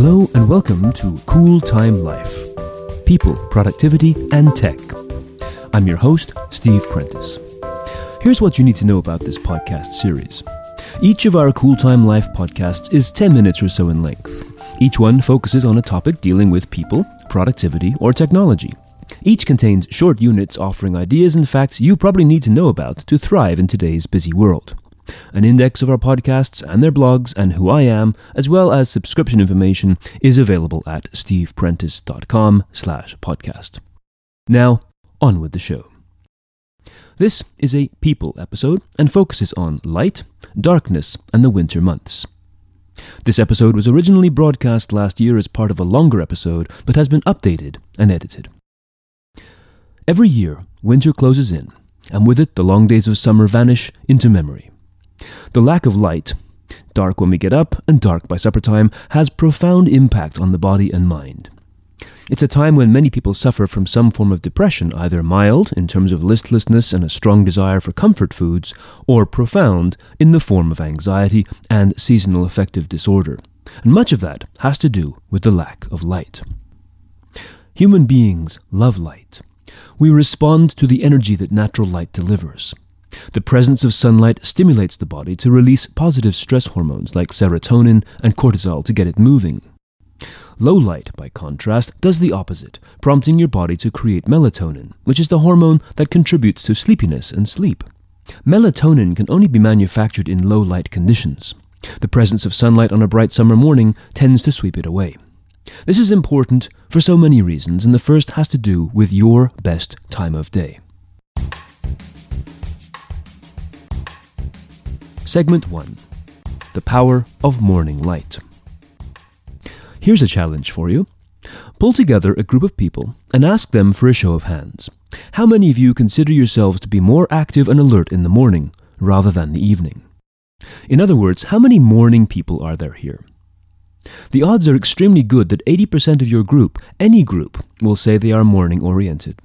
Hello and welcome to Cool Time Life People, Productivity, and Tech. I'm your host, Steve Prentice. Here's what you need to know about this podcast series. Each of our Cool Time Life podcasts is 10 minutes or so in length. Each one focuses on a topic dealing with people, productivity, or technology. Each contains short units offering ideas and facts you probably need to know about to thrive in today's busy world. An index of our podcasts and their blogs and who I am, as well as subscription information, is available at steveprentice.com slash podcast. Now, on with the show. This is a people episode and focuses on light, darkness, and the winter months. This episode was originally broadcast last year as part of a longer episode, but has been updated and edited. Every year, winter closes in, and with it the long days of summer vanish into memory. The lack of light, dark when we get up and dark by supper time, has profound impact on the body and mind. It's a time when many people suffer from some form of depression, either mild, in terms of listlessness and a strong desire for comfort foods, or profound, in the form of anxiety and seasonal affective disorder. And much of that has to do with the lack of light. Human beings love light. We respond to the energy that natural light delivers. The presence of sunlight stimulates the body to release positive stress hormones like serotonin and cortisol to get it moving. Low light, by contrast, does the opposite, prompting your body to create melatonin, which is the hormone that contributes to sleepiness and sleep. Melatonin can only be manufactured in low light conditions. The presence of sunlight on a bright summer morning tends to sweep it away. This is important for so many reasons, and the first has to do with your best time of day. Segment 1 The Power of Morning Light. Here's a challenge for you. Pull together a group of people and ask them for a show of hands. How many of you consider yourselves to be more active and alert in the morning rather than the evening? In other words, how many morning people are there here? The odds are extremely good that 80% of your group, any group, will say they are morning oriented.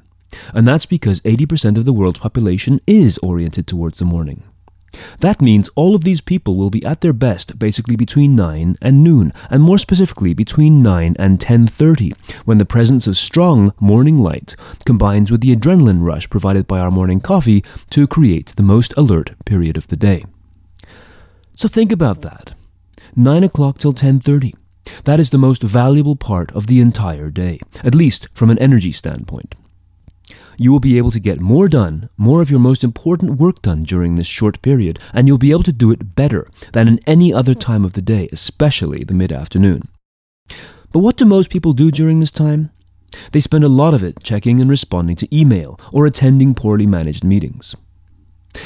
And that's because 80% of the world's population is oriented towards the morning. That means all of these people will be at their best basically between 9 and noon, and more specifically between 9 and 10:30, when the presence of strong morning light combines with the adrenaline rush provided by our morning coffee to create the most alert period of the day. So think about that. 9 o'clock till 10:30. That is the most valuable part of the entire day, at least from an energy standpoint you will be able to get more done, more of your most important work done during this short period, and you'll be able to do it better than in any other time of the day, especially the mid afternoon. But what do most people do during this time? They spend a lot of it checking and responding to email or attending poorly managed meetings.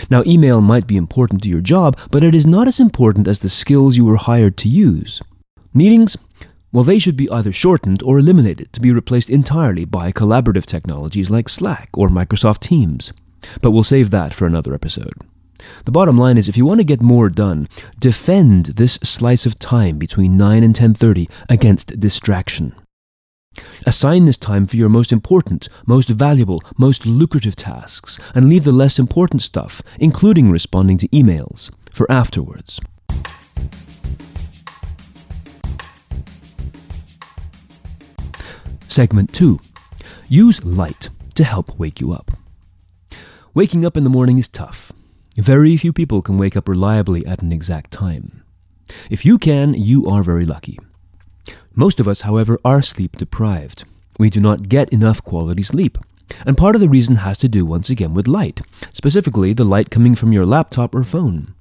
Now, email might be important to your job, but it is not as important as the skills you were hired to use. Meetings, well, they should be either shortened or eliminated to be replaced entirely by collaborative technologies like Slack or Microsoft Teams. But we'll save that for another episode. The bottom line is if you want to get more done, defend this slice of time between 9 and 10:30 against distraction. Assign this time for your most important, most valuable, most lucrative tasks and leave the less important stuff, including responding to emails, for afterwards. Segment 2 Use light to help wake you up. Waking up in the morning is tough. Very few people can wake up reliably at an exact time. If you can, you are very lucky. Most of us, however, are sleep deprived. We do not get enough quality sleep. And part of the reason has to do once again with light, specifically the light coming from your laptop or phone.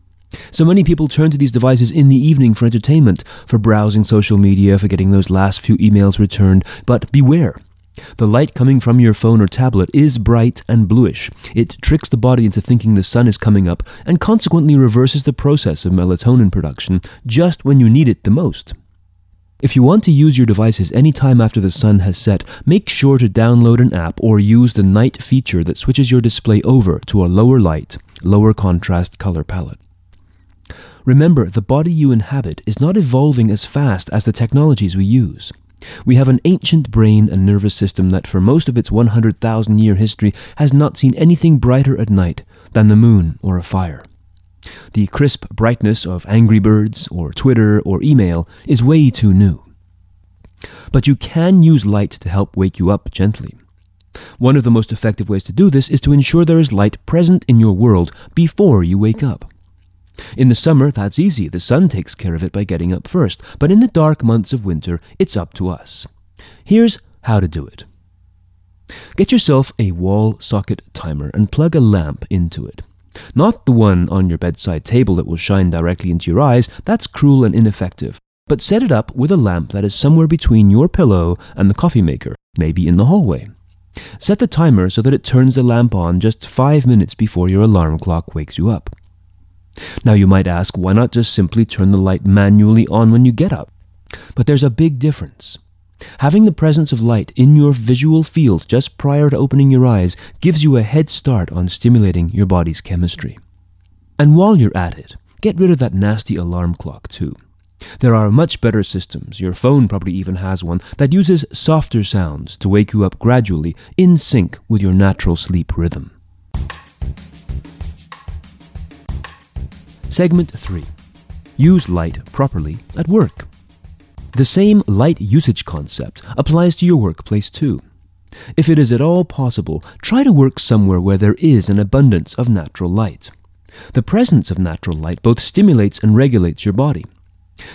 So many people turn to these devices in the evening for entertainment, for browsing social media, for getting those last few emails returned. But beware. The light coming from your phone or tablet is bright and bluish. It tricks the body into thinking the sun is coming up and consequently reverses the process of melatonin production just when you need it the most. If you want to use your devices any time after the sun has set, make sure to download an app or use the night feature that switches your display over to a lower light, lower contrast color palette. Remember, the body you inhabit is not evolving as fast as the technologies we use. We have an ancient brain and nervous system that, for most of its 100,000 year history, has not seen anything brighter at night than the moon or a fire. The crisp brightness of Angry Birds or Twitter or email is way too new. But you can use light to help wake you up gently. One of the most effective ways to do this is to ensure there is light present in your world before you wake up. In the summer, that's easy. The sun takes care of it by getting up first. But in the dark months of winter, it's up to us. Here's how to do it. Get yourself a wall socket timer and plug a lamp into it. Not the one on your bedside table that will shine directly into your eyes, that's cruel and ineffective. But set it up with a lamp that is somewhere between your pillow and the coffee maker, maybe in the hallway. Set the timer so that it turns the lamp on just five minutes before your alarm clock wakes you up. Now you might ask, why not just simply turn the light manually on when you get up? But there's a big difference. Having the presence of light in your visual field just prior to opening your eyes gives you a head start on stimulating your body's chemistry. And while you're at it, get rid of that nasty alarm clock too. There are much better systems, your phone probably even has one, that uses softer sounds to wake you up gradually in sync with your natural sleep rhythm. Segment 3 Use light properly at work. The same light usage concept applies to your workplace too. If it is at all possible, try to work somewhere where there is an abundance of natural light. The presence of natural light both stimulates and regulates your body.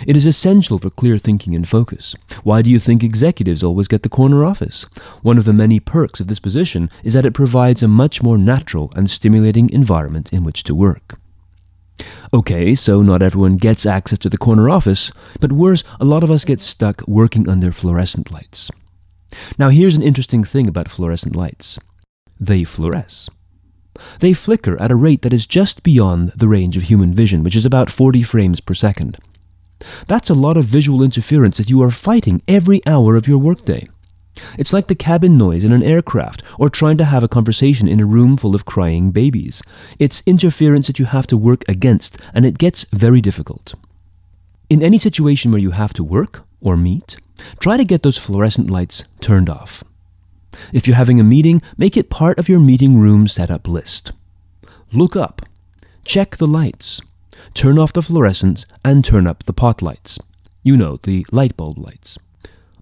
It is essential for clear thinking and focus. Why do you think executives always get the corner office? One of the many perks of this position is that it provides a much more natural and stimulating environment in which to work. Okay, so not everyone gets access to the corner office, but worse, a lot of us get stuck working under fluorescent lights. Now, here's an interesting thing about fluorescent lights they fluoresce. They flicker at a rate that is just beyond the range of human vision, which is about 40 frames per second. That's a lot of visual interference that you are fighting every hour of your workday. It's like the cabin noise in an aircraft or trying to have a conversation in a room full of crying babies. It's interference that you have to work against, and it gets very difficult. In any situation where you have to work or meet, try to get those fluorescent lights turned off. If you're having a meeting, make it part of your meeting room setup list. Look up, check the lights, turn off the fluorescents, and turn up the pot lights. You know, the light bulb lights.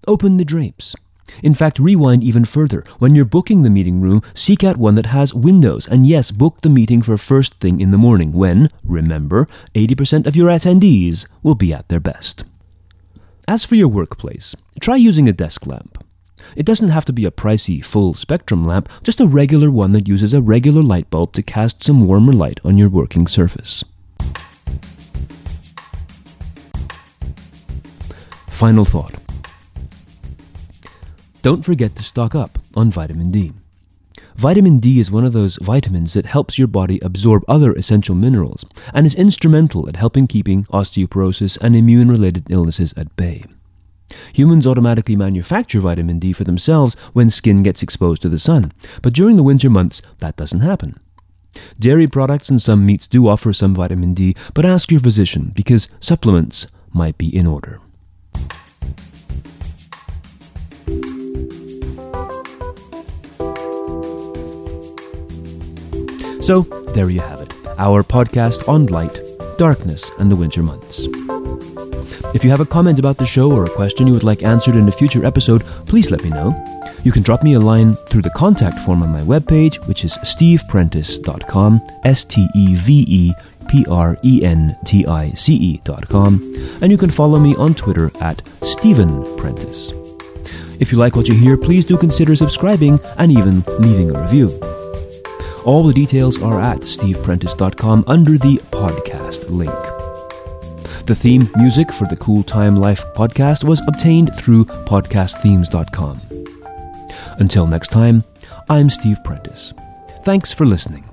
Open the drapes. In fact, rewind even further. When you're booking the meeting room, seek out one that has windows, and yes, book the meeting for first thing in the morning when, remember, 80% of your attendees will be at their best. As for your workplace, try using a desk lamp. It doesn't have to be a pricey full spectrum lamp, just a regular one that uses a regular light bulb to cast some warmer light on your working surface. Final thought. Don't forget to stock up on vitamin D. Vitamin D is one of those vitamins that helps your body absorb other essential minerals and is instrumental at helping keeping osteoporosis and immune related illnesses at bay. Humans automatically manufacture vitamin D for themselves when skin gets exposed to the sun, but during the winter months that doesn't happen. Dairy products and some meats do offer some vitamin D, but ask your physician because supplements might be in order. So, there you have it our podcast on light, darkness, and the winter months. If you have a comment about the show or a question you would like answered in a future episode, please let me know. You can drop me a line through the contact form on my webpage, which is steveprentice.com, S T E V E P R E N T I C E.com, and you can follow me on Twitter at Stephen Prentice. If you like what you hear, please do consider subscribing and even leaving a review. All the details are at steveprentice.com under the podcast link. The theme music for the Cool Time Life podcast was obtained through podcastthemes.com. Until next time, I'm Steve Prentice. Thanks for listening.